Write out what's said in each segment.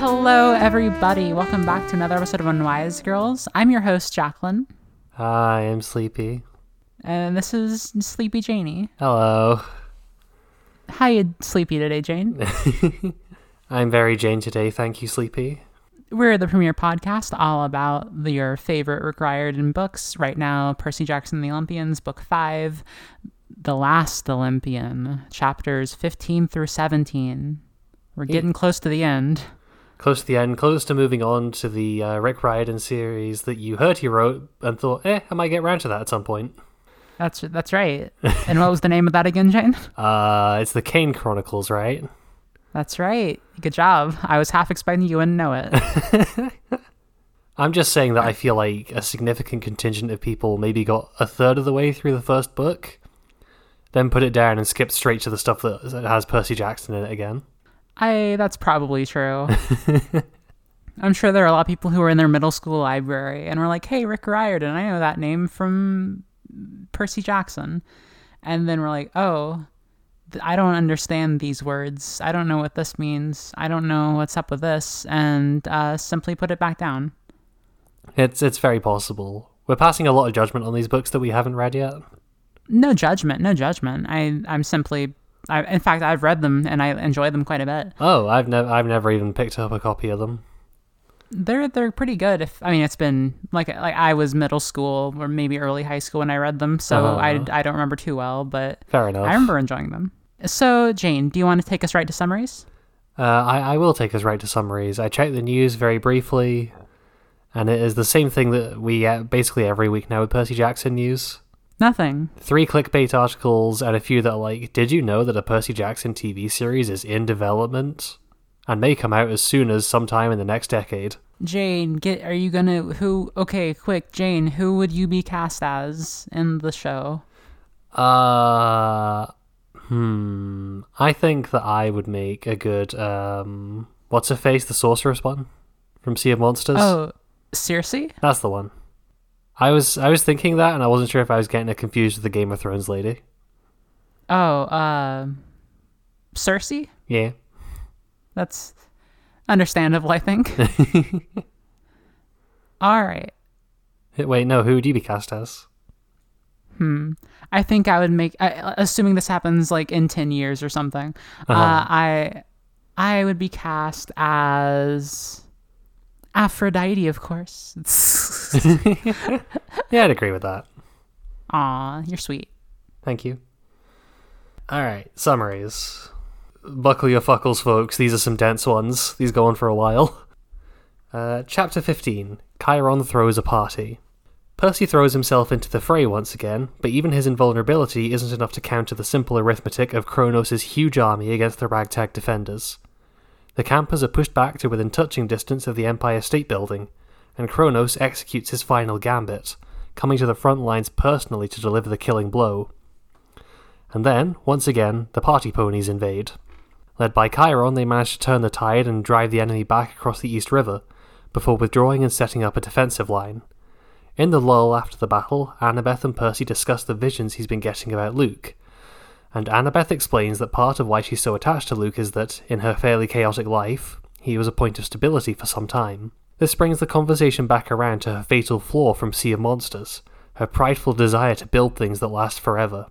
Hello, everybody. Welcome back to another episode of Unwise Girls. I'm your host, Jacqueline, Hi, I'm Sleepy. and this is Sleepy Janie. Hello. How you sleepy today, Jane? I'm very Jane today, thank you, Sleepy. We're the premier podcast all about the, your favorite required in books. Right now, Percy Jackson and the Olympians, Book 5, The Last Olympian, chapters 15 through 17. We're getting close to the end. Close to the end, close to moving on to the uh, Rick Riordan series that you heard he wrote and thought, eh, I might get round to that at some point. That's that's right. and what was the name of that again, Jane? Uh, it's the Kane Chronicles, right? That's right. Good job. I was half expecting you wouldn't know it. I'm just saying that I feel like a significant contingent of people maybe got a third of the way through the first book, then put it down and skipped straight to the stuff that has Percy Jackson in it again. I that's probably true. I'm sure there are a lot of people who are in their middle school library and were like, "Hey, Rick Riordan, I know that name from Percy Jackson," and then we're like, "Oh, I don't understand these words. I don't know what this means. I don't know what's up with this," and uh, simply put it back down. It's it's very possible. We're passing a lot of judgment on these books that we haven't read yet. No judgment, no judgment. I I'm simply, I, in fact, I've read them and I enjoy them quite a bit. Oh, I've never I've never even picked up a copy of them. They're they're pretty good. If I mean, it's been like like I was middle school or maybe early high school when I read them, so Uh-huh. I I don't remember too well, but Fair enough. I remember enjoying them. So Jane, do you want to take us right to summaries? Uh, I, I will take us right to summaries. I checked the news very briefly, and it is the same thing that we get basically every week now with Percy Jackson news. Nothing. Three clickbait articles and a few that are like, did you know that a Percy Jackson TV series is in development and may come out as soon as sometime in the next decade? Jane, get are you gonna who? Okay, quick, Jane, who would you be cast as in the show? Uh, hmm. I think that I would make a good um. What's her face? The sorceress one from Sea of Monsters. Oh, Circe? That's the one. I was I was thinking that, and I wasn't sure if I was getting it confused with the Game of Thrones lady. Oh, uh, Cersei? Yeah. That's understandable, I think. All right. Wait, no. Who would you be cast as? Hmm. I think I would make, I, assuming this happens like in ten years or something. uh Uh-huh. I, I would be cast as Aphrodite, of course. Yeah, I'd agree with that. Aw, you're sweet. Thank you. All right, summaries. Buckle your fuckles, folks. These are some dense ones. These go on for a while. Uh, chapter 15 Chiron throws a party. Percy throws himself into the fray once again, but even his invulnerability isn't enough to counter the simple arithmetic of Kronos' huge army against the ragtag defenders. The campers are pushed back to within touching distance of the Empire State Building, and Kronos executes his final gambit, coming to the front lines personally to deliver the killing blow. And then, once again, the party ponies invade. Led by Chiron, they manage to turn the tide and drive the enemy back across the East River, before withdrawing and setting up a defensive line. In the lull after the battle, Annabeth and Percy discuss the visions he's been getting about Luke. And Annabeth explains that part of why she's so attached to Luke is that, in her fairly chaotic life, he was a point of stability for some time. This brings the conversation back around to her fatal flaw from Sea of Monsters, her prideful desire to build things that last forever.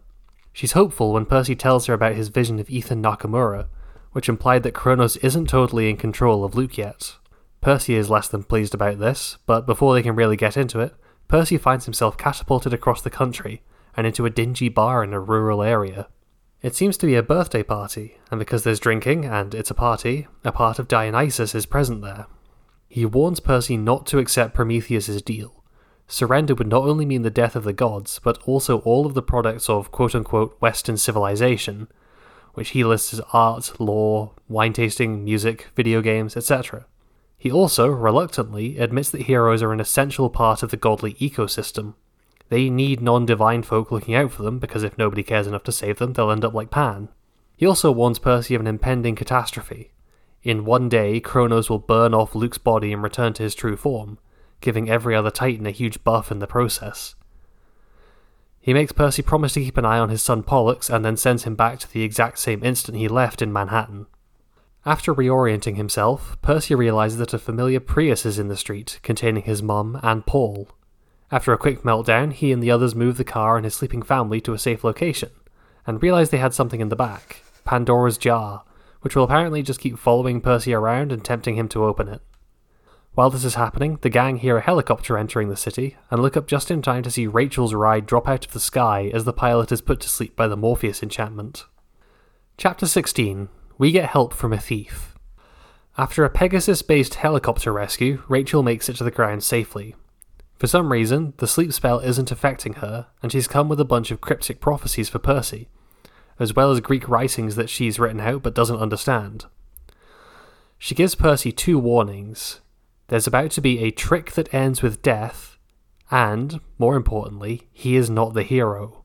She's hopeful when Percy tells her about his vision of Ethan Nakamura, which implied that Kronos isn't totally in control of Luke yet. Percy is less than pleased about this, but before they can really get into it, Percy finds himself catapulted across the country and into a dingy bar in a rural area. It seems to be a birthday party, and because there's drinking and it's a party, a part of Dionysus is present there. He warns Percy not to accept Prometheus's deal. Surrender would not only mean the death of the gods, but also all of the products of quote unquote Western civilization, which he lists as art, law, wine tasting, music, video games, etc. He also, reluctantly, admits that heroes are an essential part of the godly ecosystem. They need non divine folk looking out for them because if nobody cares enough to save them, they'll end up like Pan. He also warns Percy of an impending catastrophe. In one day, Kronos will burn off Luke's body and return to his true form, giving every other Titan a huge buff in the process. He makes Percy promise to keep an eye on his son Pollux and then sends him back to the exact same instant he left in Manhattan. After reorienting himself, Percy realizes that a familiar Prius is in the street, containing his mum and Paul. After a quick meltdown, he and the others move the car and his sleeping family to a safe location, and realize they had something in the back Pandora's jar, which will apparently just keep following Percy around and tempting him to open it. While this is happening, the gang hear a helicopter entering the city and look up just in time to see Rachel's ride drop out of the sky as the pilot is put to sleep by the Morpheus enchantment. Chapter 16 We get help from a thief. After a Pegasus based helicopter rescue, Rachel makes it to the ground safely. For some reason, the sleep spell isn't affecting her, and she's come with a bunch of cryptic prophecies for Percy, as well as Greek writings that she's written out but doesn't understand. She gives Percy two warnings. There's about to be a trick that ends with death, and, more importantly, he is not the hero.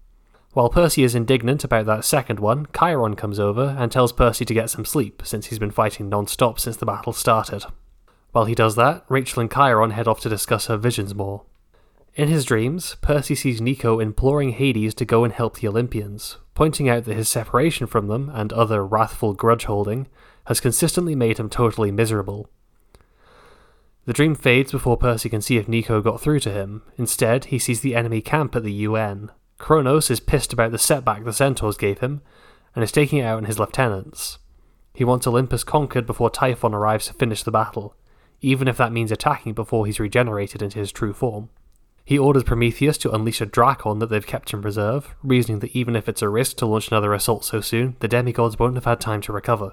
While Percy is indignant about that second one, Chiron comes over and tells Percy to get some sleep, since he's been fighting non stop since the battle started. While he does that, Rachel and Chiron head off to discuss her visions more. In his dreams, Percy sees Nico imploring Hades to go and help the Olympians, pointing out that his separation from them and other wrathful grudge holding has consistently made him totally miserable. The dream fades before Percy can see if Nico got through to him. Instead, he sees the enemy camp at the UN. Kronos is pissed about the setback the Centaurs gave him, and is taking it out on his lieutenants. He wants Olympus conquered before Typhon arrives to finish the battle, even if that means attacking before he's regenerated into his true form. He orders Prometheus to unleash a Drakon that they've kept in reserve, reasoning that even if it's a risk to launch another assault so soon, the demigods won't have had time to recover.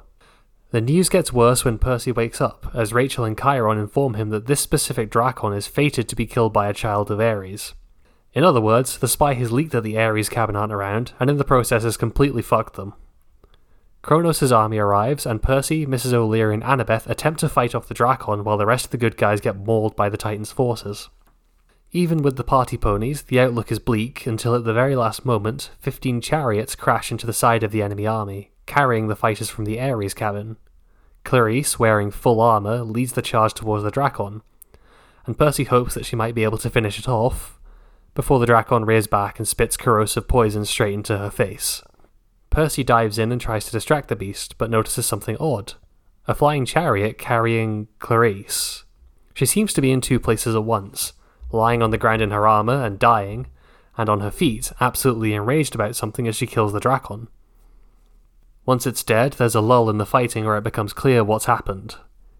The news gets worse when Percy wakes up, as Rachel and Chiron inform him that this specific Drakon is fated to be killed by a child of Ares. In other words, the spy has leaked that the Ares cabin aren't around, and in the process has completely fucked them. Kronos' army arrives, and Percy, Mrs. O'Leary, and Annabeth attempt to fight off the Drakon while the rest of the good guys get mauled by the Titan's forces. Even with the party ponies, the outlook is bleak until at the very last moment, 15 chariots crash into the side of the enemy army, carrying the fighters from the Ares cabin. Clarisse, wearing full armour, leads the charge towards the Drakon, and Percy hopes that she might be able to finish it off before the Drakon rears back and spits corrosive poison straight into her face. Percy dives in and tries to distract the beast, but notices something odd a flying chariot carrying Clarisse. She seems to be in two places at once, lying on the ground in her armour and dying, and on her feet, absolutely enraged about something as she kills the Drakon. Once it's dead, there's a lull in the fighting where it becomes clear what's happened.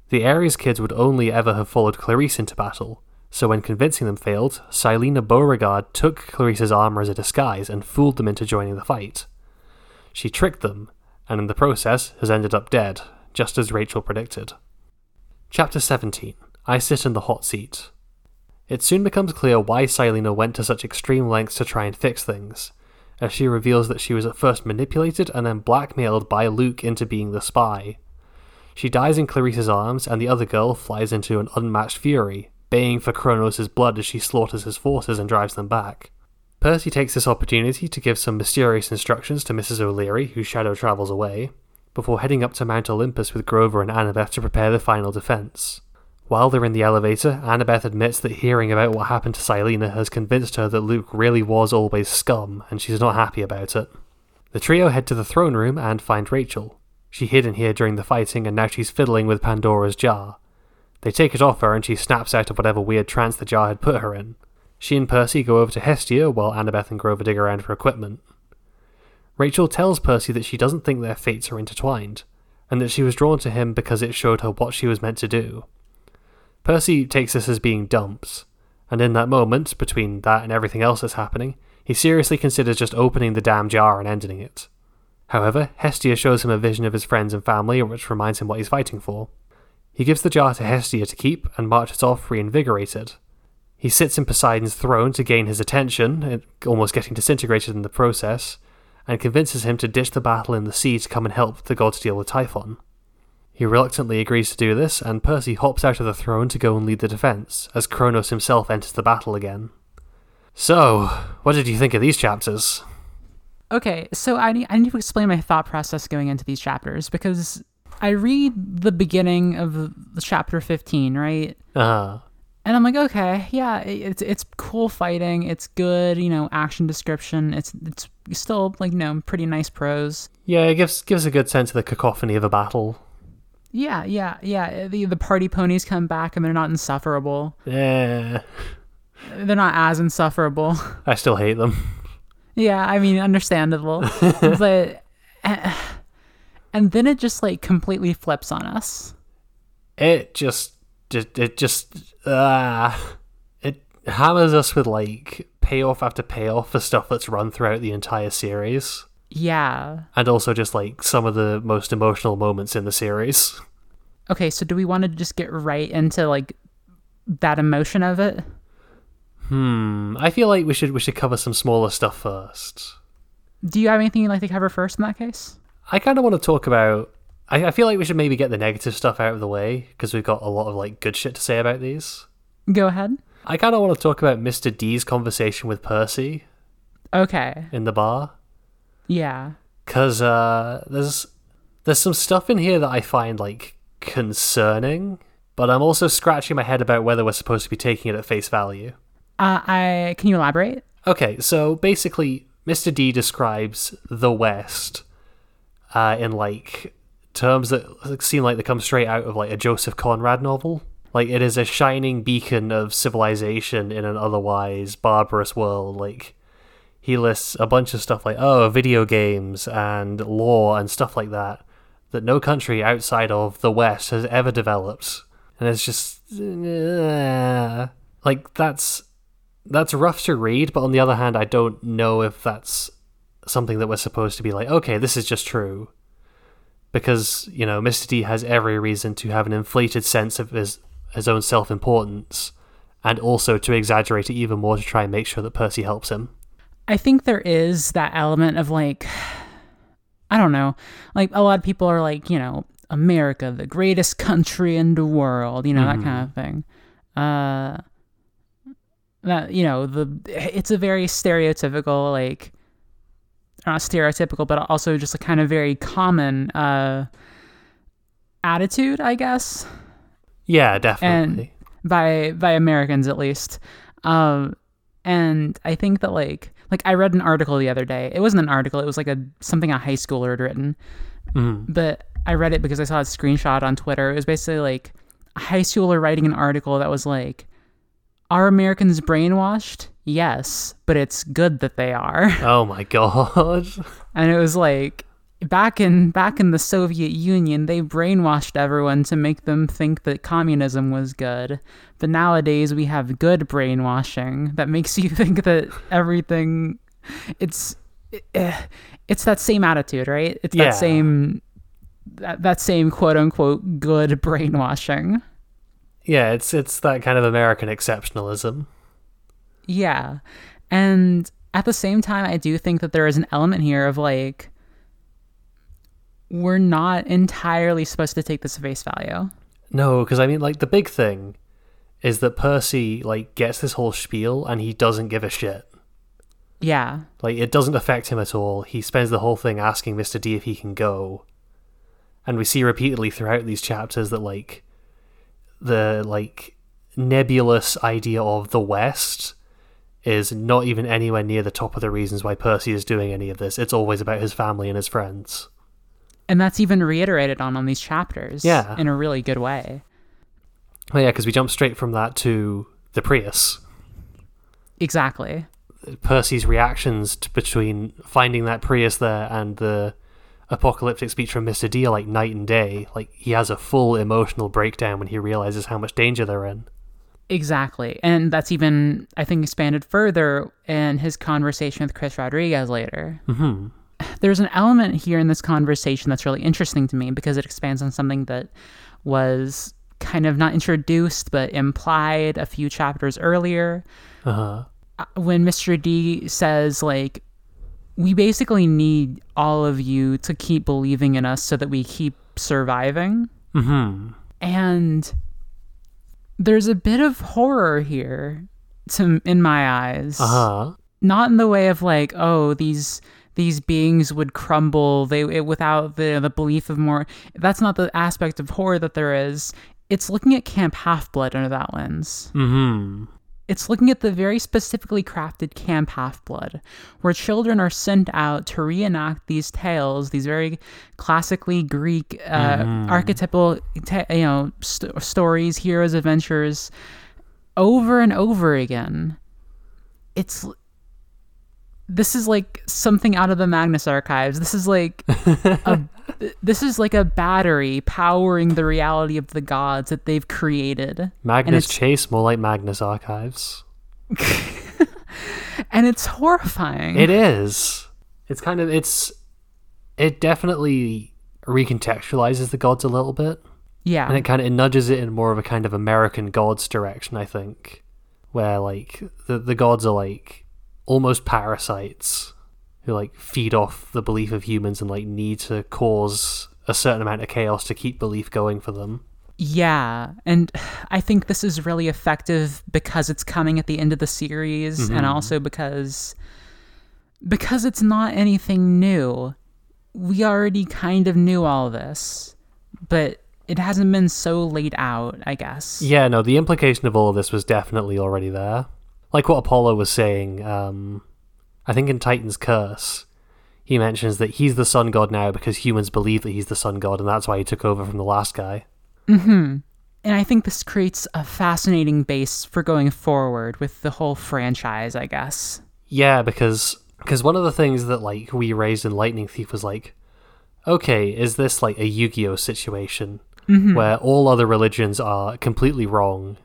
The Ares kids would only ever have followed Clarisse into battle, so when convincing them failed, Silena Beauregard took Clarisse's armour as a disguise and fooled them into joining the fight. She tricked them, and in the process has ended up dead, just as Rachel predicted. Chapter 17 I Sit in the Hot Seat. It soon becomes clear why Silena went to such extreme lengths to try and fix things, as she reveals that she was at first manipulated and then blackmailed by Luke into being the spy. She dies in Clarisse's arms, and the other girl flies into an unmatched fury, baying for Kronos' blood as she slaughters his forces and drives them back. Percy takes this opportunity to give some mysterious instructions to Mrs. O'Leary, whose shadow travels away, before heading up to Mount Olympus with Grover and Annabeth to prepare the final defense. While they're in the elevator, Annabeth admits that hearing about what happened to Silena has convinced her that Luke really was always scum, and she's not happy about it. The trio head to the throne room and find Rachel. She hid in here during the fighting, and now she's fiddling with Pandora's jar. They take it off her, and she snaps out of whatever weird trance the jar had put her in. She and Percy go over to Hestia while Annabeth and Grover dig around for equipment. Rachel tells Percy that she doesn't think their fates are intertwined, and that she was drawn to him because it showed her what she was meant to do. Percy takes this as being dumps, and in that moment, between that and everything else that's happening, he seriously considers just opening the damn jar and ending it. However, Hestia shows him a vision of his friends and family, which reminds him what he's fighting for. He gives the jar to Hestia to keep and marches off reinvigorated, he sits in Poseidon's throne to gain his attention, almost getting disintegrated in the process, and convinces him to ditch the battle in the sea to come and help the gods deal with Typhon. He reluctantly agrees to do this, and Percy hops out of the throne to go and lead the defense, as Kronos himself enters the battle again. So, what did you think of these chapters? Okay, so I need, I need to explain my thought process going into these chapters because I read the beginning of the chapter 15, right? Uh, And I'm like, okay, yeah, it's it's cool fighting. It's good, you know, action description. It's it's still like you know pretty nice prose. yeah, it gives gives a good sense of the cacophony of a battle. Yeah, yeah, yeah. The the party ponies come back and they're not insufferable. Yeah, They're not as insufferable. I still hate them. yeah, I mean, understandable, but eh, and then it just like completely flips on us. It just, it, it just, ah, it hammers us with like payoff after payoff for stuff that's run throughout the entire series, Yeah. and also just like some of the most emotional moments in the series. Okay, so do we want to just get right into like that emotion of it? Hmm. I feel like we should we should cover some smaller stuff first. Do you have anything you'd like to cover first in that case? I kind of want to talk about. I, I feel like we should maybe get the negative stuff out of the way because we've got a lot of like good shit to say about these. Go ahead. I kind of want to talk about Mr. D's conversation with Percy Okay. in the bar Yeah. because uh, there's there's some stuff in here that I find like concerning, but I'm also scratching my head about whether we're supposed to be taking it at face value. Uh, I can you elaborate? Okay, so basically, Mr. D describes the West uh, in like terms that seem like they come straight out of like a Joseph Conrad novel. Like it is a shining beacon of civilization in an otherwise barbarous world. Like he lists a bunch of stuff like oh, video games and law and stuff like that that no country outside of the West has ever developed. And it's just uh, like that's that's rough to read, but on the other hand, I don't know if that's something that we're supposed to be like, okay, this is just true. Because, you know, Mr. D has every reason to have an inflated sense of his, his own self importance, and also to exaggerate it even more to try and make sure that Percy helps him. I think there is that element of like, I don't know, like a lot of people are like, you know, America, the greatest country in the world, you know, that kind of thing. Uh, that you know, the it's a very stereotypical, like, not stereotypical, but also just a kind of very common uh attitude, I guess. Yeah, definitely. And by by Americans at least. Um, and I think that like like I read an article the other day. It wasn't an article. It was like a something a high schooler had written, Mhm. but I read it because I saw a screenshot on Twitter. It was basically like a high schooler writing an article that was like, "Are Americans brainwashed? Yes, but it's good that they are." Oh my god. And it was like back in back in the Soviet Union, they brainwashed everyone to make them think that communism was good. But nowadays we have good brainwashing that makes you think that everything it's eh, it's that same attitude, right? It's Yeah. that same that, that same quote unquote good brainwashing. yeah, it's it's that kind of American exceptionalism. Yeah. And at the same time, I do think that there is an element here of like, we're not entirely supposed to take this face value. No, because I mean, like the big thing is that Percy like gets this whole spiel and he doesn't give a shit. Yeah. Like it doesn't affect him at all. He spends the whole thing asking Mr. D if he can go. And we see repeatedly throughout these chapters that like the like nebulous idea of the West is not even anywhere near the top of the reasons why Percy is doing any of this. It's always about his family and his friends. And that's even reiterated on on these chapters. Yeah. In a really good way. Oh yeah, because we jump straight from that to the Prius. Exactly. Percy's reactions to, between finding that Prius there and the apocalyptic speech from Mr. D are like night and day. Like he has a full emotional breakdown when he realizes how much danger they're in. Exactly. And that's even, I think, expanded further in his conversation with Chris Rodriguez later. hmm there's an element here in this conversation that's really interesting to me because it expands on something that was kind of not introduced but implied a few chapters earlier Uh huh. Uh, when Mr. D says like we basically need all of you to keep believing in us so that we keep surviving hmm and there's a bit of horror here to in my eyes Uh huh. not in the way of like oh these these beings would crumble they it, without the the belief of more that's not the aspect of horror that there is it's looking at camp half-blood under that lens Mm-hmm. It's looking at the very specifically crafted Camp Half Blood, where children are sent out to reenact these tales, these very classically Greek, uh, archetypal, ta you know, st- stories, heroes, adventures, over and over again. It's this is like something out of the Magnus archives. This is like a this is like a battery powering the reality of the gods that they've created. Magnus Chase, more like Magnus Archives. And it's horrifying. It is. It's kind of it's it definitely recontextualizes the gods a little bit. yeah. And it kind of it nudges it in more of a kind of American gods direction, I think. Where like the the gods are like almost parasites who like feed off the belief of humans and like need to cause a certain amount of chaos to keep belief going for them. Yeah, and I think this is really effective because it's coming at the end of the series and also because because it's not anything new. We already kind of knew all this, but it hasn't been so laid out, I guess. Yeah, no, the implication of all of this was definitely already there. Like what Apollo was saying, um, I think in Titan's Curse, he mentions that he's the sun god now because humans believe that he's the sun god, and that's why he took over from the last guy. Mm-hmm. And I think this creates a fascinating base for going forward with the whole franchise, I guess. Yeah, because because one of the things that like we raised in Lightning Thief was like, okay, is this like a Yu-Gi-Oh situation mm-hmm. where all other religions are completely wrong,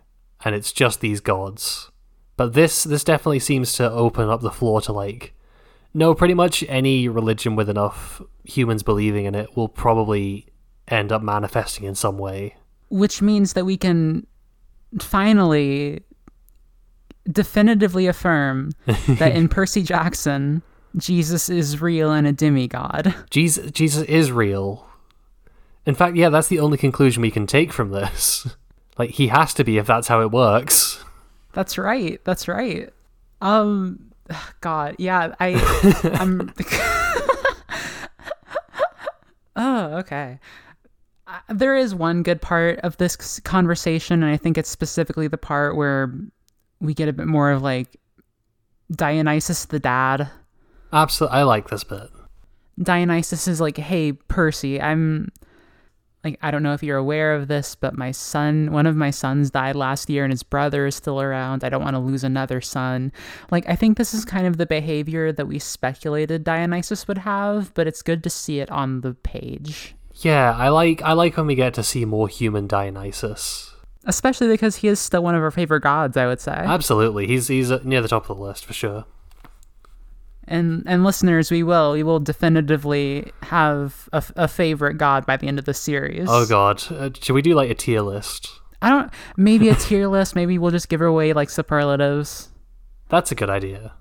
and it's just these gods? But this this definitely seems to open up the floor to like, no, pretty much any religion with enough humans believing in it will probably end up manifesting in some way. which means that we can finally definitively affirm that in Percy Jackson, Jesus is real and a demigod. Jesus Jesus is real. In fact, yeah, that's the only conclusion we can take from this. Like he has to be if that's how it works. That's right. That's right. Um god, yeah, I I'm Oh, okay. Uh, There is one good part of this conversation, and I think it's specifically the part where we get a bit more of like Dionysus the dad Absolutely, I like this bit. Dionysus is like, "Hey, Percy, I'm like I don't know if you're aware of this, but my son, one of my sons died last year and his brother is still around. I don't want to lose another son." Like I think this is kind of the behavior that we speculated Dionysus would have, but it's good to see it on the page. Yeah, I like I like when we get to see more human Dionysus. Especially because he is still one of our favorite gods, I would say. Absolutely, he's he's uh, near the top of the list for sure. And and listeners, we will we will definitively have a, a favorite god by the end of the series. Oh god, uh, should we do like a tier list? I don't. Maybe a tier list. Maybe we'll just give away like superlatives. That's a good idea,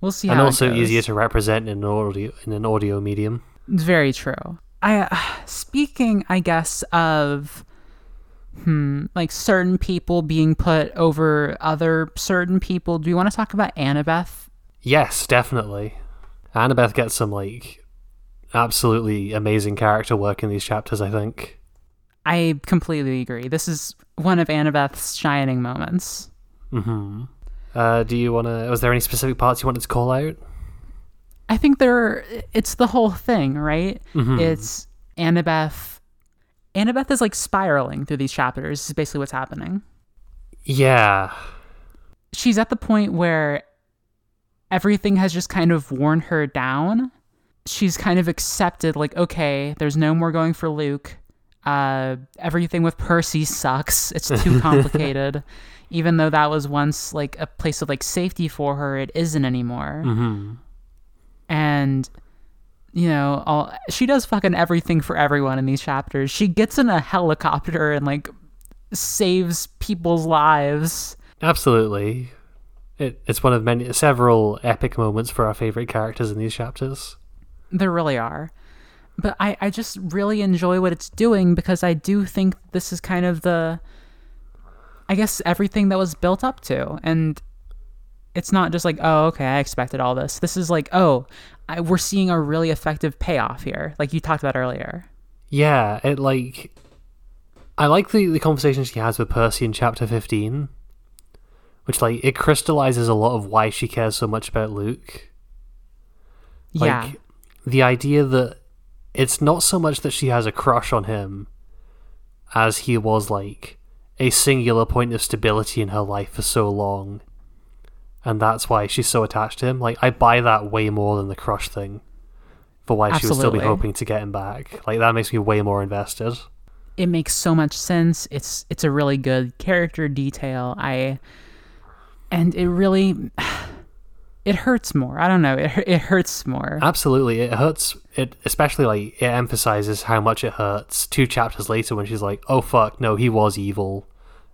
We'll see. and also easier to represent in an audio in an audio medium. It's very true. I uh, speaking, I guess of hmm, like certain people being put over other certain people. Do you want to talk about Annabeth? Yes, definitely. Annabeth gets some like absolutely amazing character work in these chapters. I think. I completely agree. This is one of Annabeth's shining moments. hmm Uh, do you want to? Was there any specific parts you wanted to call out? I think there it's the whole thing, right? Mhm. It's Annabeth Annabeth is like spiraling through these chapters. This is basically what's happening. Yeah, She's at the point where everything has just kind of worn her down. She's kind of accepted like okay, there's no more going for Luke. Uh everything with Percy sucks. It's too complicated. Even though that was once like a place of like safety for her, it isn't anymore. hmm and you know all she does fucking everything for everyone in these chapters she gets in a helicopter and like saves people's lives absolutely. It, it's one of many several epic moments for our favorite characters in these chapters. there really are but i i just really enjoy what it's doing because i do think this is kind of the i guess everything that was built up to and it's not just like oh okay i expected all this this is like oh I, we're seeing a really effective payoff here, like you talked about earlier. Yeah, it like I like the the conversation she has with Percy in chapter fifteen, which like it crystallizes a lot of why she cares so much about Luke. Like yeah, the idea that it's not so much that she has a crush on him as he was like a singular point of stability in her life for so long. And that's why she's so attached to him. Like I buy that way more than the crush thing. For why she would still be hoping to get him back. Like that makes me way more invested. it makes so much sense. It's it's a really good character detail. I and it really it hurts more. I don't know. It it hurts more. Absolutely, it hurts. It especially like it emphasizes how much it hurts. Two chapters later, when she's like, "Oh fuck, no, he was evil.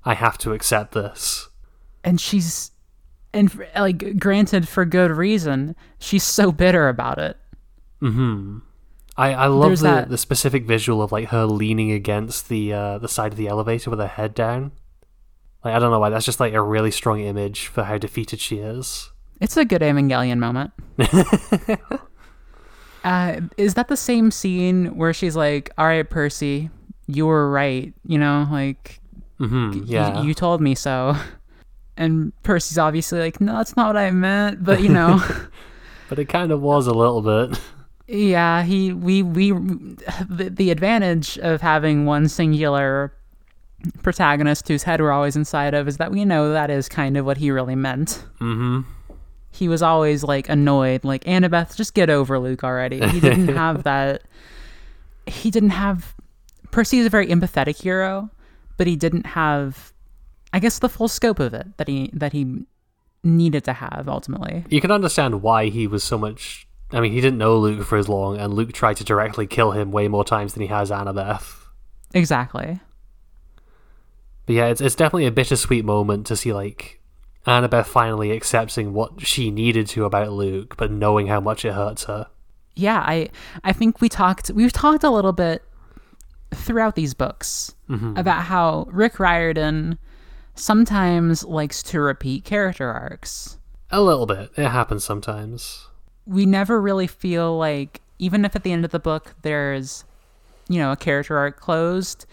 I have to accept this." and she's and like granted for good reason. She's so bitter about it. Hmm. I I love There's the, that- the specific visual of like her leaning against the uh, the side of the elevator with her head down. Like I don't know why that's just like a really strong image for how defeated she is. It's a good Evangelion moment. uh, is that the same scene where she's like, "All right, Percy, you were right. You know, like mm-hmm, Yeah. you told me so." And Percy's obviously like, "No, that's not what I meant." But you know, but it kind of was a little bit. yeah, he we we the, the advantage of having one singular protagonist whose head we're always inside of is that we know that is kind of what he really meant. hmm he was always like annoyed like annabeth just get over luke already he didn't have that he didn't have percy is a very empathetic hero but he didn't have i guess the full scope of it that he that he needed to have ultimately You can understand why he was so much. I mean, he didn't know Luke for as long, and Luke tried to directly kill him way more times than he has Annabeth. exactly But yeah, it's it's definitely a bittersweet moment to see like Annabeth finally accepting what she needed to about Luke, but knowing how much it hurts her. yeah i i think we talked we've talked a little bit throughout these books mm-hmm. about how rick riordan sometimes likes to repeat character arcs A little bit. It happens sometimes. we never really feel like even if at the end of the book there's you know a character arc closed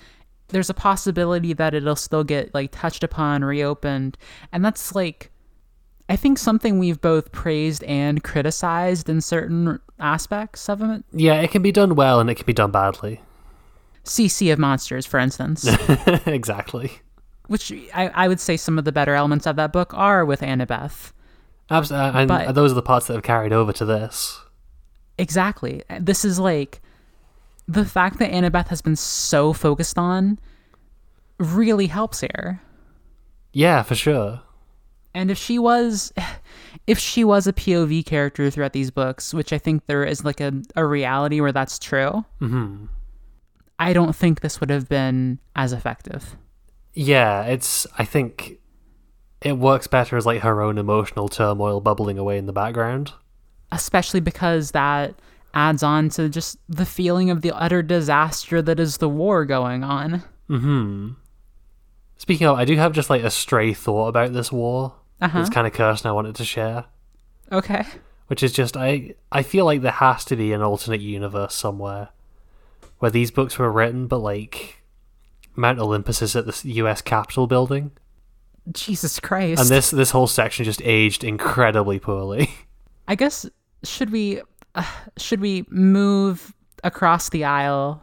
there's a possibility that it'll still get like touched upon reopened and that's like i think something we've both praised and criticized in certain aspects of it Yeah, it can be done well and it can be done badly. cc of monsters for instance exactly. which I, I would say some of the better elements of that book are with annabeth Abs- uh, and But- those are the parts that have carried over to this. Exactly. This is like the fact that Annabeth has been so focused on really helps here. Yeah, for sure. And if she was if she was a POV character throughout these books, which I think there is like a, a reality where that's true, hmm I don't think this would have been as effective. Yeah, it's. I think it works better as like her own emotional turmoil bubbling away in the background. Especially because that adds on to just the feeling of the utter disaster that is the war going on. Hmm. Speaking of, I do have just like a stray thought about this war. Uh-huh. It's kind of cursed, and I wanted to share. Okay. Which is just I. I feel like there has to be an alternate universe somewhere where these books were written, but like Mount Olympus is at the U.S. Capitol building, Jesus Christ. and this this whole section just aged incredibly poorly. I guess should we uh, should we move across the aisle,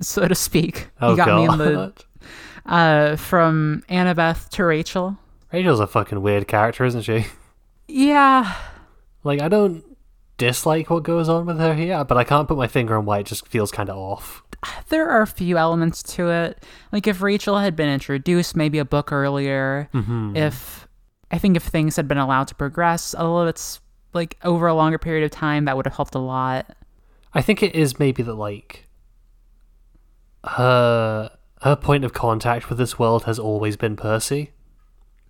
so to speak? Oh you got god. me in the uh, from Annabeth to Rachel. Rachel's a fucking weird character, isn't she? Yeah, Like I don't dislike what goes on with her here, but I can't put my finger on why it just feels kind of off. there are a few elements to it. Like if Rachel had been introduced maybe a book earlier, Mm-hmm. if I think if things had been allowed to progress a little bit like over a longer period of time, that would have helped a lot. I think it is maybe that like her her point of contact with this world has always been Percy,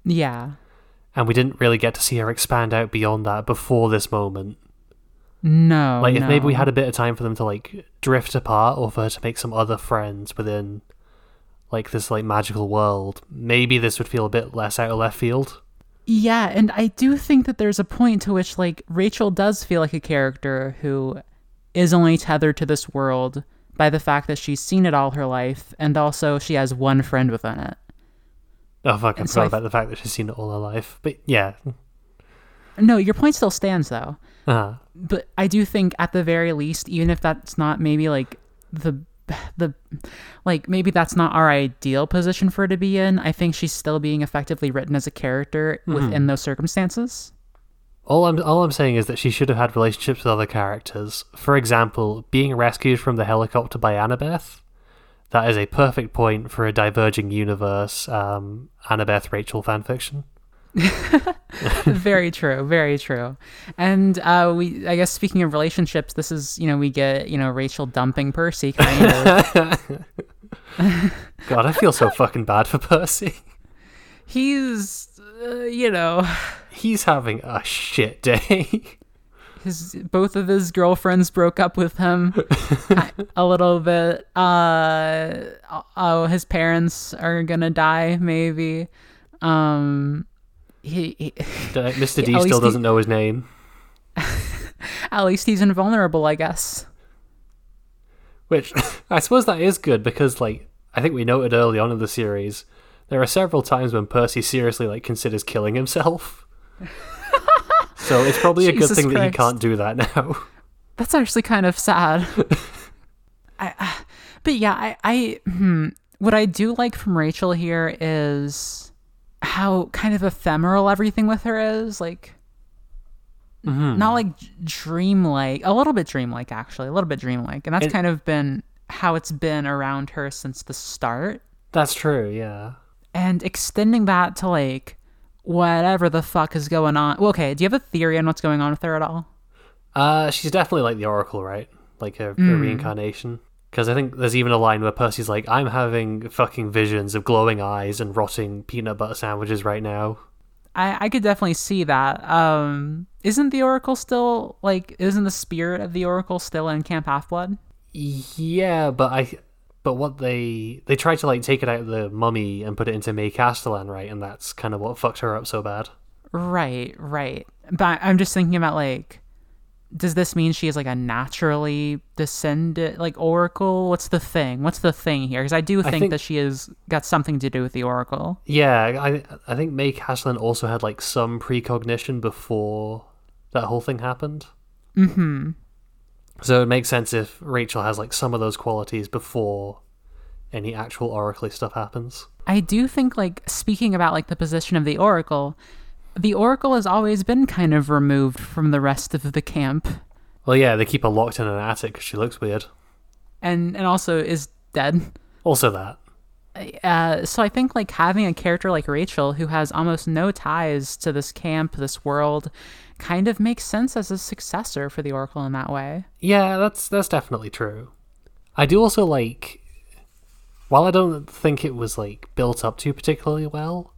Yeah. and we didn't really get to see her expand out beyond that before this moment. No. Like if maybe we had a bit of time for them to like drift apart or for her to make some other friends within like this like magical world, maybe this would feel a bit less out of left field. Yeah, and I do think that there's a point to which like Rachel does feel like a character who is only tethered to this world by the fact that she's seen it all her life and also she has one friend within it. Oh fuck! I And so forgot I about the fact that she's seen it all her life. But yeah, No, your point still stands though. uh, But I do think at the very least even if that's not maybe like the the like maybe that's not our ideal position for her to be in, I think she's still being effectively written as a character within those circumstances. all I'm all I'm saying is that she should have had relationships with other characters. For example, being rescued from the helicopter by Annabeth. That is a perfect point for a diverging universe um, Annabeth Rachel fanfiction. very true very true. And uh we i guess speaking of relationships this is you know we get you know rachel dumping percy kind of. God, I feel so fucking bad for Percy. he's uh, you know. He's having a shit day. his both of his girlfriends broke up with him a little bit. Uh oh his parents are gonna die maybe. Um he, he Mr. D still least doesn't know his name. at least he's invulnerable i guess Which I suppose that is good because, like, I think we noted early on in the series, there are several times when Percy seriously like considers killing himself. so it's probably a good thing that he can't do that now. That's actually kind of sad. I, uh, but yeah, I, I hmm, what I do like from Rachel here is how kind of ephemeral everything with her is. Like, not like dreamlike, a little bit dreamlike actually, a little bit dreamlike, and that's And- kind of been how it's been around her since the start. That's true, yeah. And extending that to like whatever the fuck is going on. Well, okay, do you have a theory on what's going on with her at all? Uh, she's definitely like the Oracle, right? Like a, a reincarnation. Because I think there's even a line where Percy's like, I'm having fucking visions of glowing eyes and rotting peanut butter sandwiches right now. I, I could definitely see that. Um, isn't the Oracle still like? Isn't the spirit of the Oracle still in Camp Half Blood? Yeah, but I, but what they they tried to like take it out of the mummy and put it into May Castellan, right? And that's kind of what fucked her up so bad. Right, right. But I'm just thinking about like, does this mean she is like a naturally descended like Oracle? What's the thing? What's the thing here? Because I do think, think- that she has got something to do with the Oracle. Yeah, I I think May Castellan also had like some precognition before that whole thing happened. Mm-hmm. So it makes sense if Rachel has like some of those qualities before any actual oracly stuff happens. I do think like speaking about like the position of the Oracle, the Oracle has always been kind of removed from the rest of the camp. Well, yeah, they keep her locked in an attic because she looks weird. and and also is dead. Also, that. Uh, so I think like having a character like Rachel who has almost no ties to this camp, this world, kind of makes sense as a successor for the Oracle in that way. Yeah, that's that's definitely true. I do also like, while I don't think it was like built up to particularly well,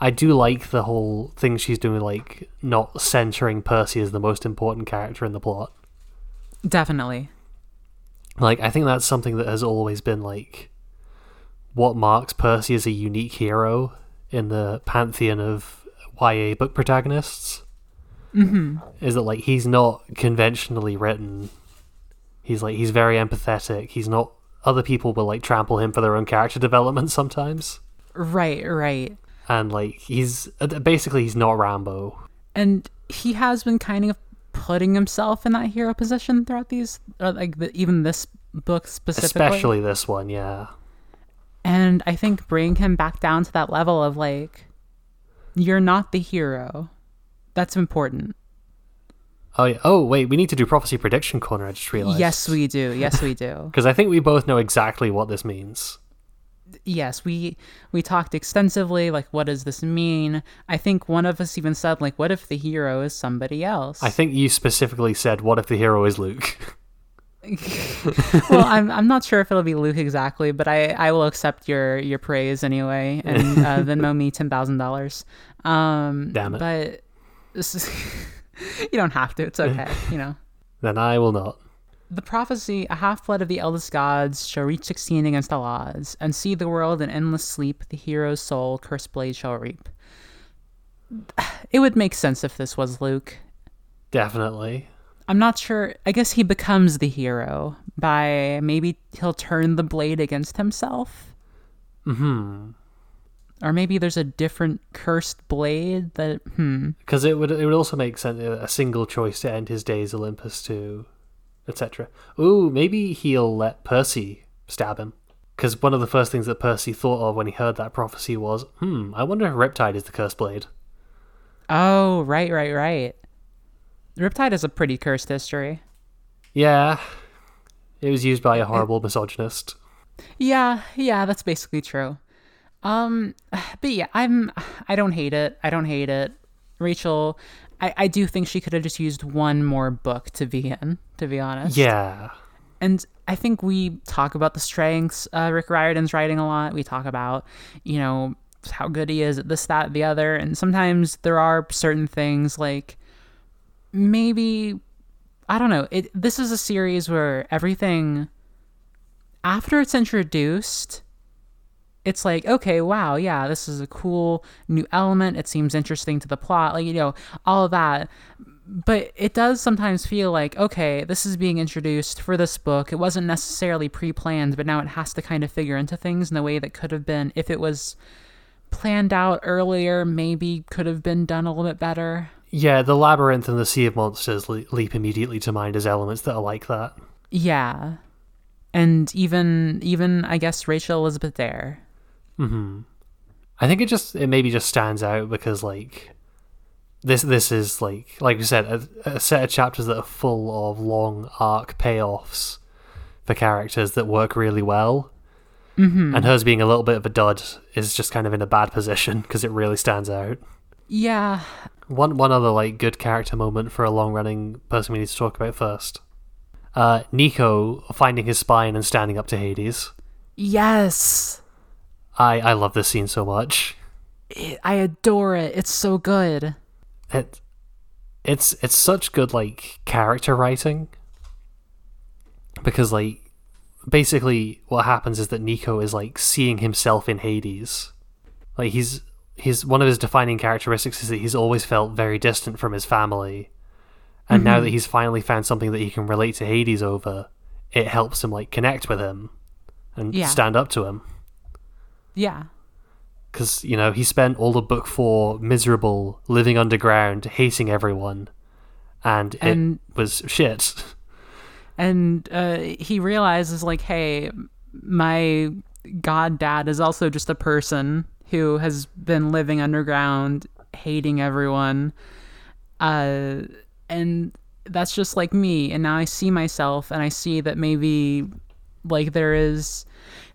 I do like the whole thing she's doing, like not centering Percy as the most important character in the plot. Definitely. Like, I think that's something that has always been like what marks Percy as a unique hero in the pantheon of YA book protagonists. Mm-hmm. Is that like he's not conventionally written. He's like he's very empathetic. He's not. Other people will like trample him for their own character development sometimes, Right, right. And like he's uh, basically he's not Rambo. And he has been kind of putting himself in that hero position throughout these, uh, like the, even this book specifically. Especially this one, yeah. And I think bringing him back down to that level of like, you're not the hero. That's important. Oh yeah. Oh wait, we need to do prophecy prediction corner. I just realized. Yes, we do. Yes, we do. Because I think we both know exactly what this means. Yes, we we talked extensively. Like, what does this mean? I think one of us even said, like, what if the hero is somebody else? I think you specifically said, "What if the hero is Luke?" well, I'm I'm not sure if it'll be Luke exactly, but I I will accept your your praise anyway, and uh, Venmo me ten thousand dollars. Um, Damn it. But this is, you don't have to. It's okay. You know. then I will not. The prophecy, a half blood of the eldest gods, shall reach sixteen against the laws, and see the world in endless sleep, the hero's soul cursed blade shall reap. it would make sense if this was Luke. Definitely. I'm not sure. I guess he becomes the hero by maybe he'll turn the blade against himself. Hmm. Or maybe there's a different cursed blade that hmm. Because it would it would also make sense a single choice to end his days Olympus too, etc. Ooh, maybe he'll let Percy stab him. Because one of the first things that Percy thought of when he heard that prophecy was, hmm, I wonder if Riptide is the cursed blade. Oh, right, right, right. Riptide has a pretty cursed history. Yeah. It was used by a horrible misogynist. Yeah, yeah, that's basically true. Um, but yeah, I'm. I don't hate it. I don't hate it. Rachel, I, I do think she could have just used one more book to be in. To be honest. Yeah. And I think we talk about the strengths. Uh, Rick Riordan's writing a lot. We talk about, you know, how good he is at this, that, the other. And sometimes there are certain things like maybe I don't know. It this is a series where everything after it's introduced, it's like, okay, wow, yeah, this is a cool new element. It seems interesting to the plot, like, you know, all of that. But it does sometimes feel like, okay, this is being introduced for this book. It wasn't necessarily pre planned, but now it has to kind of figure into things in a way that could have been, if it was planned out earlier, maybe could have been done a little bit better. Yeah, the labyrinth and the sea of monsters le- leap immediately to mind as elements that are like that. Yeah. And even even I guess Rachel Elizabeth Dare. Hmm I think it just it maybe just stands out because like this this is like like you said a, a set of chapters that are full of long arc payoffs for characters that work really well. Mm-hmm. And hers being a little bit of a dud is just kind of in a bad position because it really stands out. Yeah. One one other like good character moment for a long running person we need to talk about first. Uh, Nico finding his spine and standing up to Hades. Yes. I I love this scene so much. It, I adore it. It's so good. It it's it's such good like character writing because like basically what happens is that Nico is like seeing himself in Hades. Like he's his one of his defining characteristics is that he's always felt very distant from his family. And now that mm-hmm. he's finally found something that he can relate to Hades over, it helps him like connect with him and Yeah. stand up to him. Yeah. Because, you know, he spent all of book four miserable, living underground, hating everyone. And, And- it was shit. And uh, he realizes, like, hey, my god dad is also just a person who has been living underground, hating everyone. Uh, and that's just like me. And now I see myself and I see that maybe, like, there is.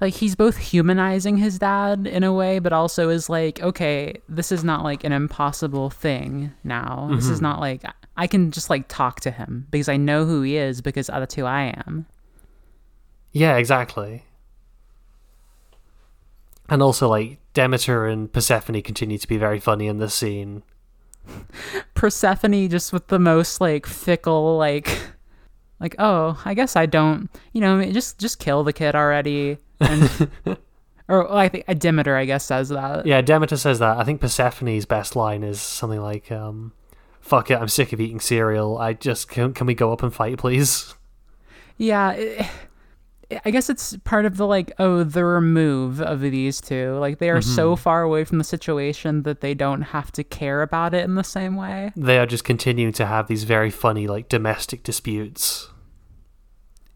Like, he's both humanizing his dad in a way, but also is like, okay, this is not like an impossible thing now. This is mm-hmm. not like. I can just like talk to him because I know who he is because that's who I am. Yeah, exactly. And also, like, Demeter and Persephone continue to be very funny in this scene. Persephone just with the most like fickle like like oh I guess I don't you know just just kill the kid already and or well, I think Demeter I guess says that Yeah, Demeter says that. I think Persephone's best line is something like, um, fuck it, I'm sick of eating cereal. I just, can, can we go up and fight, please? yeah it, I guess it's part of the like oh the remove of these two like they are so far away from the situation that they don't have to care about it in the same way They are just continuing to have these very funny, like, domestic disputes.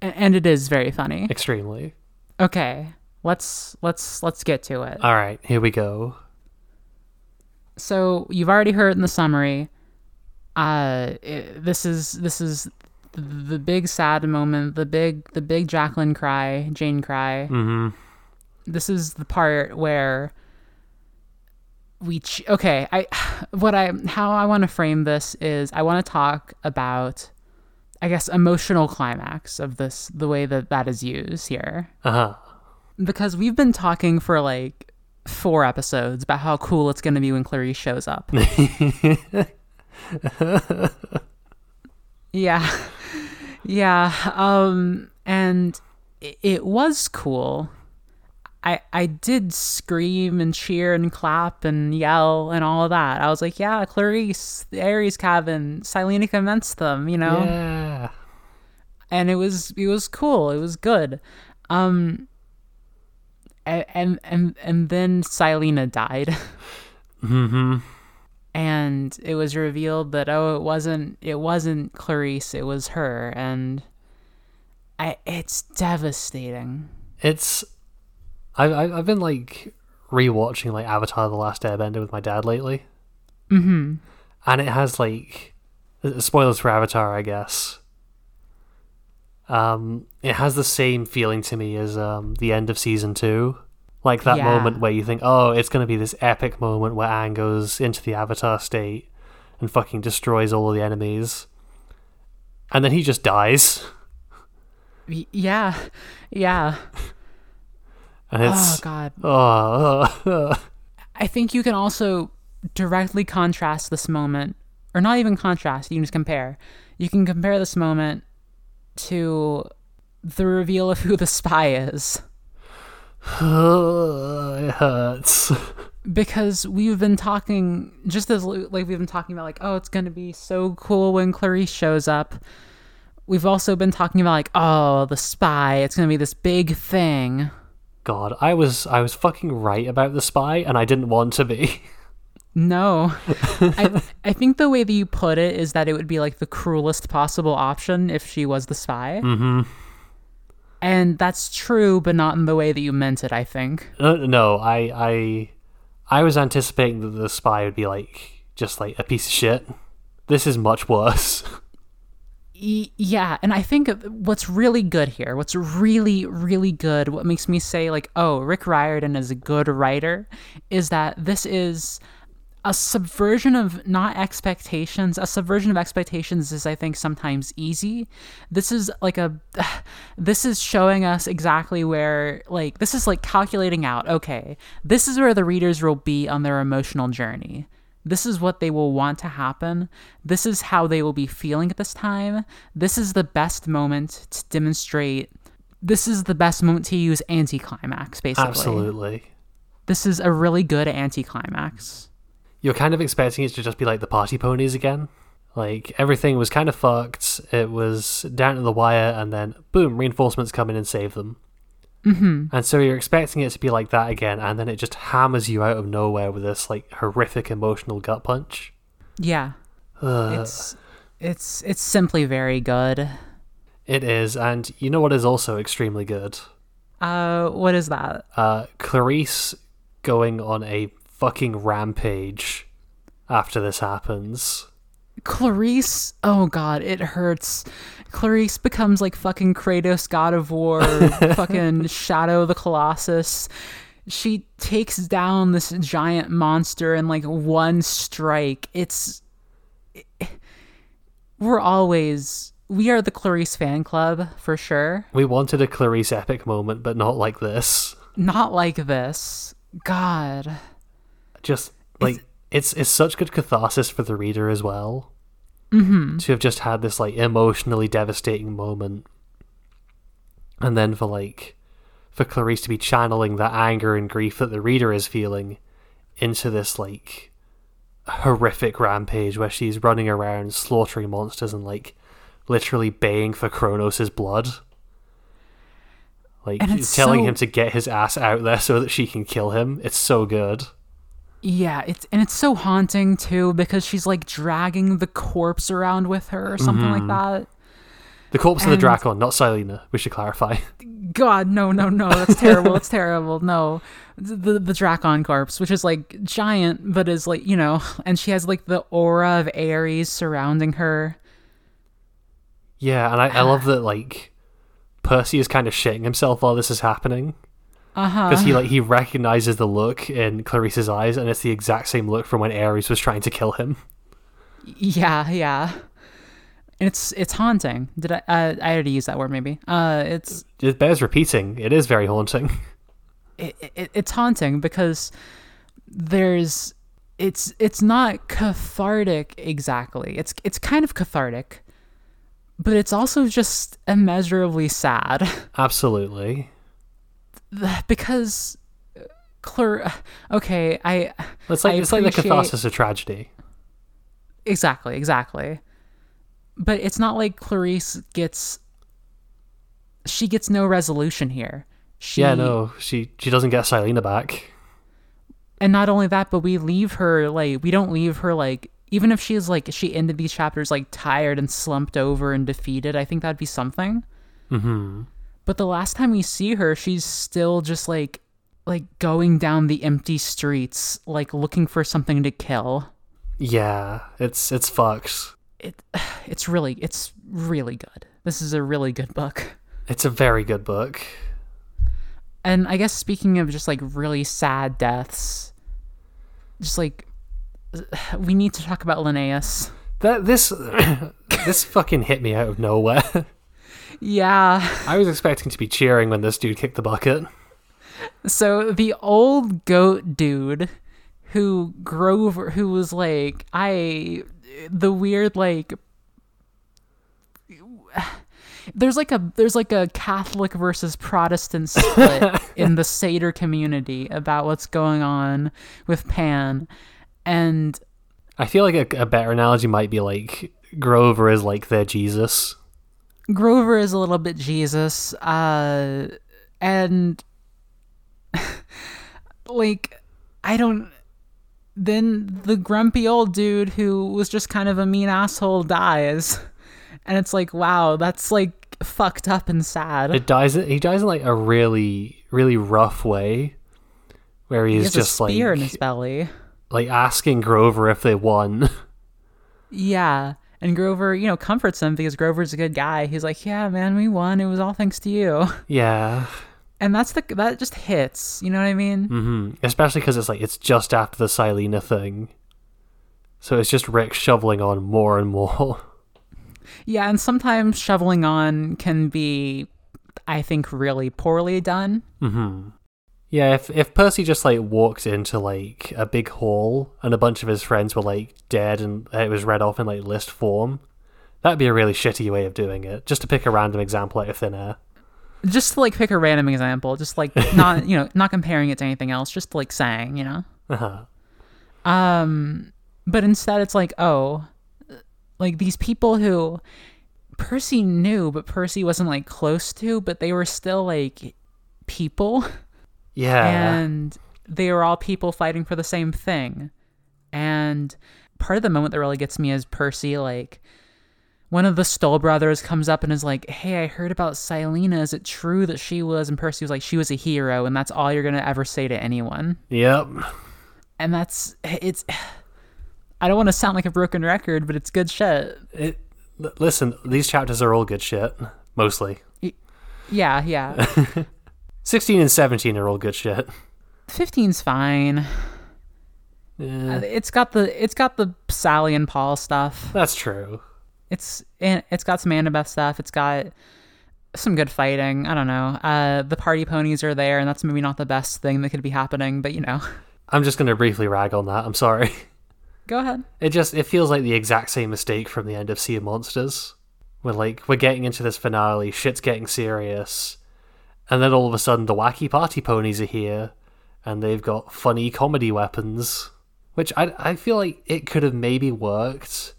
And it is very funny Extremely. okay let's let's let's get to it All right, here we go. so you've already heard in the summary uh it, this is this is the big sad moment the big the big jacqueline cry jane cry. Hmm this is the part where we ch- okay i what i how i want to frame this is i want to talk about i guess emotional climax of this the way that that is used here. Uh huh. because we've been talking for like four episodes about how cool it's going to be when clarisse shows up yeah yeah um and it, it was cool I I did scream and cheer and clap and yell and all of that. I was like, yeah, Clarisse, the Ares cabin, Silena convinced them, you know, Yeah. and it was it was cool. It was good. Um, a- and and and then Silena died. Mm-hmm. And it was revealed that oh it wasn't it wasn't Clarisse it was her. And I it's devastating. It's I've I've been like rewatching like Avatar: The Last Airbender with my dad lately, mm-hmm. And it has like spoilers for Avatar, I guess. Um, it has the same feeling to me as um the end of season two, like that Yeah. moment where you think, oh, it's gonna be this epic moment where Aang goes into the Avatar state and fucking destroys all of the enemies, and then he just dies, yeah. Yeah. And oh god. Oh, oh, I think you can also directly contrast this moment or not even contrast you can just compare. You can compare this moment to the reveal of who the spy is it hurts. because we've been talking just as like we've been talking about like oh it's going to be so cool when Clarisse shows up we've also been talking about like oh the spy it's going to be this big thing God, I was I was fucking right about the spy, and I didn't want to be. no I I think the way that you put it is that it would be like the cruelest possible option if she was the spy mm-hmm. And that's true but not in the way that you meant it I think No, no, I I I was anticipating that the spy would be like just like a piece of shit. This is much worse. Yeah, and I think what's really good here, what's really, really good, what makes me say, like, oh, Rick Riordan is a good writer, is that this is a subversion of not expectations. A subversion of expectations is, I think, sometimes easy. This is like a, this is showing us exactly where, like, this is like calculating out, okay, this is where the readers will be on their emotional journey. This is what they will want to happen. This is how they will be feeling at this time. This is the best moment to demonstrate. This is the best moment to use anticlimax, basically. Absolutely. This is a really good anticlimax. You're kind of expecting it to just be like the party ponies again. Like everything was kind of fucked. It was down to the wire, and then boom, reinforcements come in and save them. Mm-hmm. And so you're expecting it to be like that again, and then it just hammers you out of nowhere with this like horrific emotional gut punch. Yeah, Ugh. it's it's it's simply very good. It is, and you know what is also extremely good? Uh, what is that? Uh, Clarisse going on a fucking rampage after this happens. Clarisse, oh god, it hurts. Clarisse becomes like fucking Kratos, God of War, fucking Shadow of the Colossus. She takes down this giant monster in like one strike. It's. We're always. We are the Clarisse fan club for sure. We wanted a Clarisse epic moment, but not like this. Not like this. God. Just like it's it's such good catharsis for the reader as well. Mm-hmm. To have just had this like emotionally devastating moment, and then for like for Clarisse to be channeling that anger and grief that the reader is feeling into this like horrific rampage where she's running around slaughtering monsters and like literally baying for Kronos' blood. Like telling so- him to get his ass out there so that she can kill him. It's so good. Yeah, it's and it's so haunting too because she's like dragging the corpse around with her or something like mm-hmm. that. The corpse of the And- drakon, not Silena, we should clarify. God, no, no, no, that's terrible. it's terrible. No, the the drakon corpse, which is like giant, but is like you know, and she has like the aura of Ares surrounding her. Yeah, and I, I love that like Percy is kind of shitting himself while this is happening. Because he like he recognizes the look in Clarisse's eyes, and it's the exact same look from when Ares was trying to kill him. Yeah, yeah. And it's it's haunting. Did I? Uh, I already used that word. Maybe. Uh, it's It bears repeating. It is very haunting. it, it, it's haunting because there's it's it's not cathartic exactly. It's it's kind of cathartic, but it's also just immeasurably sad. Absolutely. Th- because uh, okay, I It's like I it's like the catharsis of tragedy. exactly, exactly. But it's not like Clarisse gets she gets no resolution here. She, Yeah, no, she she doesn't get Silena back. And not only that, but we leave her like we don't leave her like even if she's like she ended these chapters like tired and slumped over and defeated, I think that'd be something. hmm But the last time we see her, she's still just like like going down the empty streets, like looking for something to kill. Yeah, it's it's fucked. It it's really it's really good. This is a really good book. It's a very good book. And I guess speaking of just like really sad deaths, just like we need to talk about Leneus. That this this fucking hit me out of nowhere. Yeah. I was expecting to be cheering when this dude kicked the bucket. So the old goat dude who Grover who was like I the weird like there's like a there's like a Catholic versus Protestant split in the satyr community about what's going on with Pan and I feel like a, a better analogy might be like Grover is like their Jesus. Grover is a little bit Jesus, uh, and like I don't. Then the grumpy old dude who was just kind of a mean asshole dies, and it's like, wow, that's like fucked up and sad. It dies. He dies in like a really really rough way, where he he's has just a spear like in his belly. like asking Grover if they won. Yeah. And Grover, you know, comforts him because Grover's a good guy. He's like, "Yeah, man, we won. It was all thanks to you." yeah. And that's the that just hits. You know what I mean? Mm-hmm. Especially because it's like it's just after the Silena thing, so it's just Rick shoveling on more and more. Yeah, and sometimes shoveling on can be, I think, really poorly done. hmm Yeah, if if Percy just like walked into like a big hall and a bunch of his friends were like dead and it was read off in like list form, that'd be a really shitty way of doing it. Just to pick a random example out of thin air. Just to like pick a random example, just like not you know not comparing it to anything else, just like saying you know. Uh-huh. Um, but instead it's like oh, like these people who Percy knew, but Percy wasn't like close to, but they were still like people. Yeah. and they are all people fighting for the same thing. And part of the moment that really gets me is Percy, like, one of the Stoll brothers comes up and is like, Hey, I heard about Silena. Is it true that she was? And Percy was like, She was a hero, and that's all you're going to ever say to anyone. Yep. And that's, it's, I don't want to sound like a broken record, but it's good shit. It, listen, these chapters are all good shit. Mostly. Yeah, yeah. 16 and 17 are all good shit. 15's fine. Yeah, It's got the, it's got the Sally and Paul stuff. that's true. it's and it's got some Annabeth stuff. It's got some good fighting. I don't know. Uh, the party ponies are there, and that's maybe not the best thing that could be happening, but you know, I'm just going to briefly rag on that. I'm sorry. go ahead. It just it feels like the exact same mistake from the end of Sea of Monsters. Where like we're getting into this finale, shit's getting serious, and then all of a sudden the wacky party ponies are here, and they've got funny comedy weapons, which I I feel like it could have maybe worked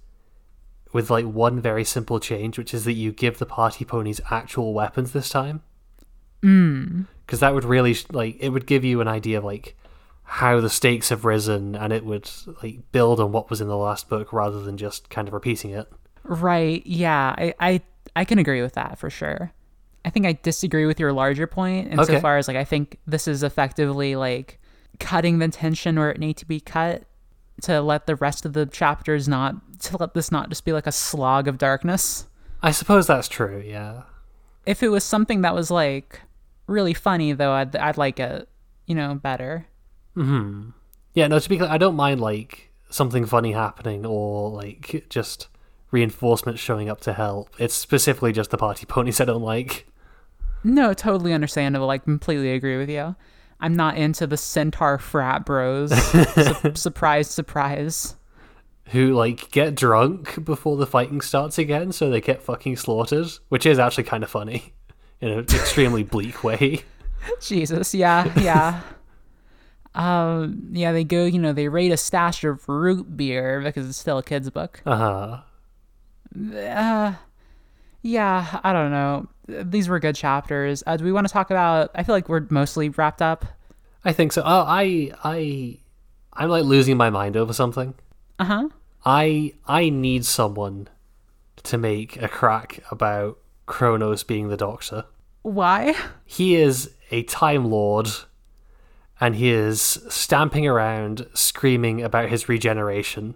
with like one very simple change, which is that you give the party ponies actual weapons this time. Mm. because that would really like it would give you an idea of like how the stakes have risen and it would like build on what was in the last book rather than just kind of repeating it Right. Yeah. I, I I can agree with that for sure. I think I disagree with your larger point Okay. insofar as like I think this is effectively like cutting the tension where it need to be cut to let the rest of the chapters not to let this not just be like a slog of darkness. i suppose that's true yeah. If it was something that was like really funny though i'd, I'd like it you know better. Hmm yeah no to be clear i don't mind like something funny happening or like just reinforcements showing up to help. It's specifically just the party ponies i don't like no totally understandable i completely agree with you i'm not into the centaur frat bros Su- surprise surprise who like get drunk before the fighting starts again so they get fucking slaughtered which is actually kind of funny in an extremely bleak way Jesus, yeah, yeah. um, yeah, they go, you know, they raid a stash of root beer because it's still a kid's book. Uh huh. Uh, yeah, I don't know. These were good chapters. Uh, do we want to talk about? I feel like we're mostly wrapped up. I think so. Oh, I, I, I'm like losing my mind over something. Uh huh. I, I need someone to make a crack about Kronos being the Doctor. Why? He is a Time Lord, and he is stamping around, screaming about his regeneration.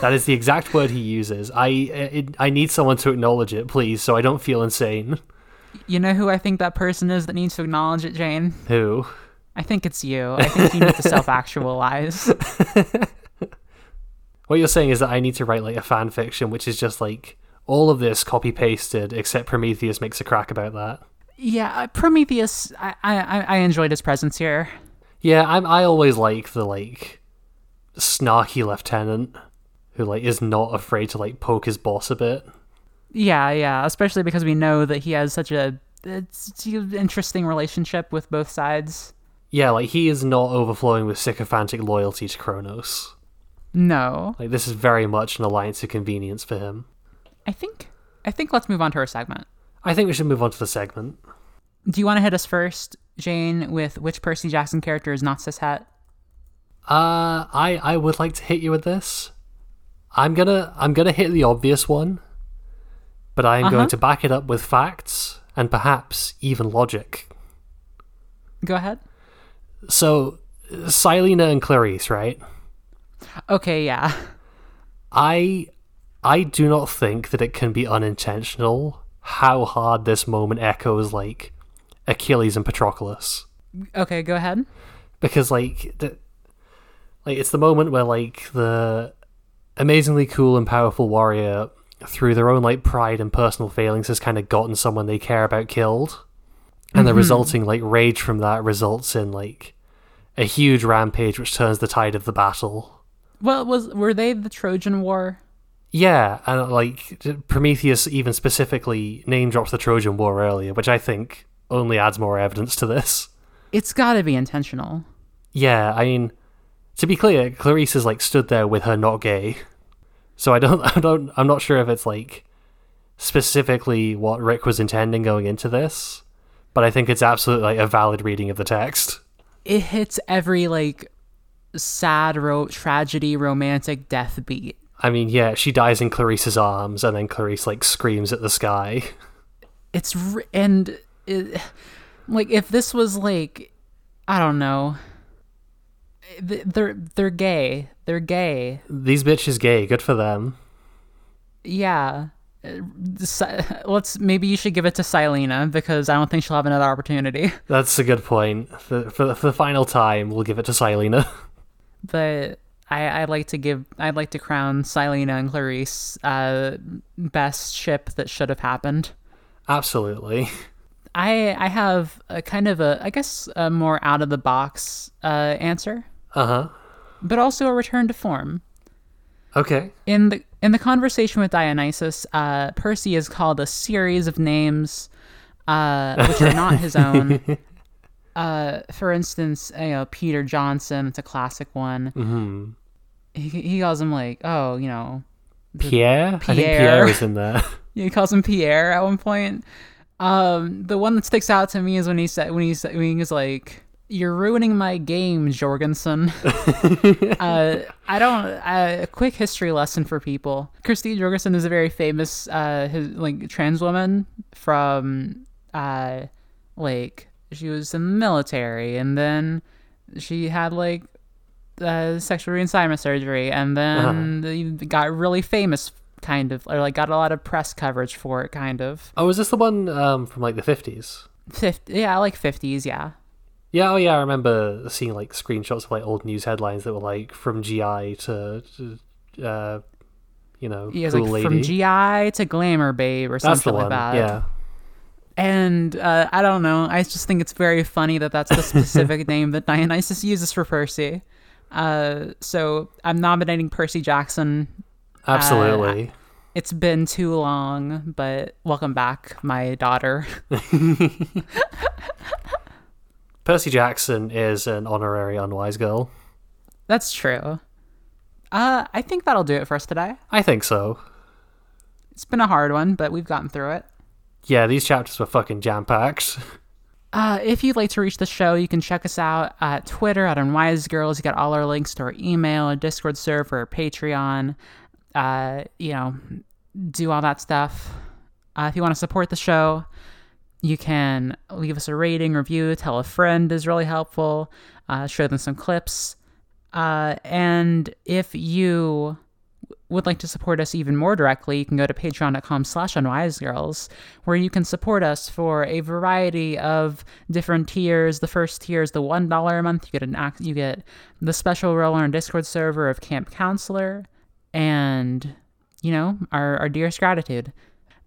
That is the exact word he uses. I, it, I need someone to acknowledge it, please, so I don't feel insane. You know who I think that person is that needs to acknowledge it, Jane? Who? I think it's you. I think you need to self-actualize. What you're saying is that I need to write like a fan fiction, which is just like all of this copy pasted, except Prometheus makes a crack about that. Yeah, uh, Prometheus. I, I I enjoyed his presence here. Yeah, I'm. I always like the like snarky lieutenant who like is not afraid to like poke his boss a bit. Yeah, yeah. Especially because we know that he has such a it's an interesting relationship with both sides. Yeah, like he is not overflowing with sycophantic loyalty to Kronos. No, Like this is very much an alliance of convenience for him. I think I think let's move on to our segment. I think we should move on to the segment. Do you want to hit us first, Jane, with which Percy Jackson character is not cishet? Uh, I I would like to hit you with this. I'm gonna I'm gonna hit the obvious one, but I am Uh-huh. going to back it up with facts and perhaps even logic. Go ahead. So, Silena and Clarisse, right? Okay, yeah. I I do not think that it can be unintentional how hard this moment echoes like Achilles and Patroclus. Okay, go ahead. because like the, like it's the moment where like the amazingly cool and powerful warrior through their own like pride and personal failings has kind of gotten someone they care about killed and the mm-hmm. resulting like rage from that results in like a huge rampage which turns the tide of the battle Well, was were they the Trojan War? yeah and like prometheus even specifically name drops the trojan war earlier which i think only adds more evidence to this It's got to be intentional. Yeah, I mean, to be clear, Clarisse is like stood there with her not gay, so I don't, I don't, I'm not sure if it's like specifically what Rick was intending going into this, but I think it's absolutely like a valid reading of the text. It hits every like sad ro- tragedy romantic death beat. I mean, yeah, she dies in Clarisse's arms, and then Clarisse like screams at the sky. It's r- and it, like if this was like I don't know. Th- They're they're gay. They're gay. These bitches gay, good for them. Yeah. Let's maybe you should give it to Silena because I don't think she'll have another opportunity. That's a good point. For, for, for the final time, we'll give it to Silena. But I I like to give I'd like to crown Silena and Clarisse uh best ship that should have happened. Absolutely. I I have a kind of a I guess a more out of the box uh answer, Uh huh. but also a return to form. Okay. In the in the conversation with Dionysus, uh, Percy is called a series of names, uh, which are not his own. Uh, for instance, you know Peter Johnson. It's a classic one. hmm He he calls him like, oh, you know, Pierre? I think Pierre. Pierre is in there. he calls him Pierre at one point. Um, the one that sticks out to me is when he said when he said when he was like, "You're ruining my game, Jorgensen." uh, I don't. Uh, a quick history lesson for people: Christine Jorgensen is a very famous, uh, his, like trans woman from, uh, like she was in the military, and then she had like uh, sexual reassignment surgery, and then they got really famous, kind of, or like got a lot of press coverage for it, kind of. Oh, is this the one um, from like the fifties? 50, yeah, like 50s, yeah. Yeah, oh yeah, I remember seeing like screenshots of like old news headlines that were like from GI to, to uh, you know, was cool like from GI to Glamour Babe or something like that. Yeah. And uh, I don't know. I just think it's very funny that that's the specific name that Dionysus uses for Percy. Uh, so I'm nominating Percy Jackson. Absolutely. It's been too long, but welcome back, my daughter. Percy Jackson is an honorary unwise girl. That's true. Uh, I think that'll do it for us today. I think so. It's been a hard one, but we've gotten through it. Yeah, these chapters were fucking jam packed. Uh, if you'd like to reach the show, you can check us out at Twitter at Unwise Girls. You got all our links to our email, our Discord server, Patreon. Uh, you know, do all that stuff. Uh, if you want to support the show, you can leave us a rating, review, tell a friend is really helpful. Uh, show them some clips. Uh, and if you would like to support us even more directly, you can go to patreon.com slash unwisegirls, where you can support us for a variety of different tiers. The first tier is the $1 a month. You get an you get the special role on our Discord server of Camp Counselor and, you know, our, our dearest gratitude.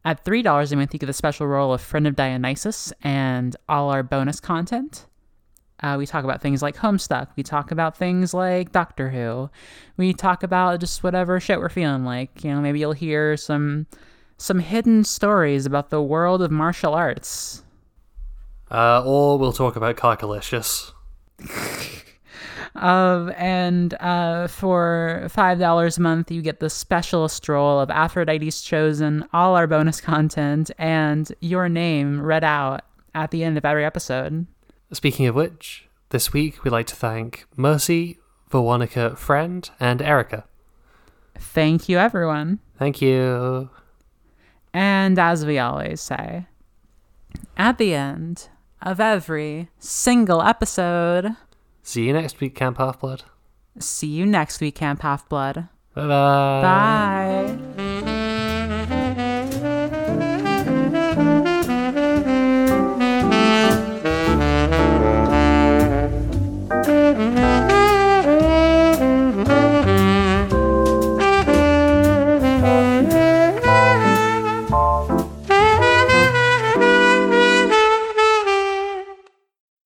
At $3 a month, think of the special role of Friend of Dionysus and all our bonus content. Uh, we talk about things like Homestuck. We talk about things like Doctor Who. We talk about just whatever shit we're feeling like. You know, maybe you'll hear some some hidden stories about the world of martial arts. Uh, or we'll talk about Carcalicious. Um, and uh, for five dollars a month, you get the special stroll of Aphrodite's Chosen, all our bonus content, and your name read out at the end of every episode. Speaking of which, this week we'd like to thank Mercy, Veronica, Friend, and Erica. Thank you, everyone. Thank you. And as we always say, at the end of every single episode, See you next week, Camp Half Blood. see you next week, Camp Half Blood. Bye bye. Bye.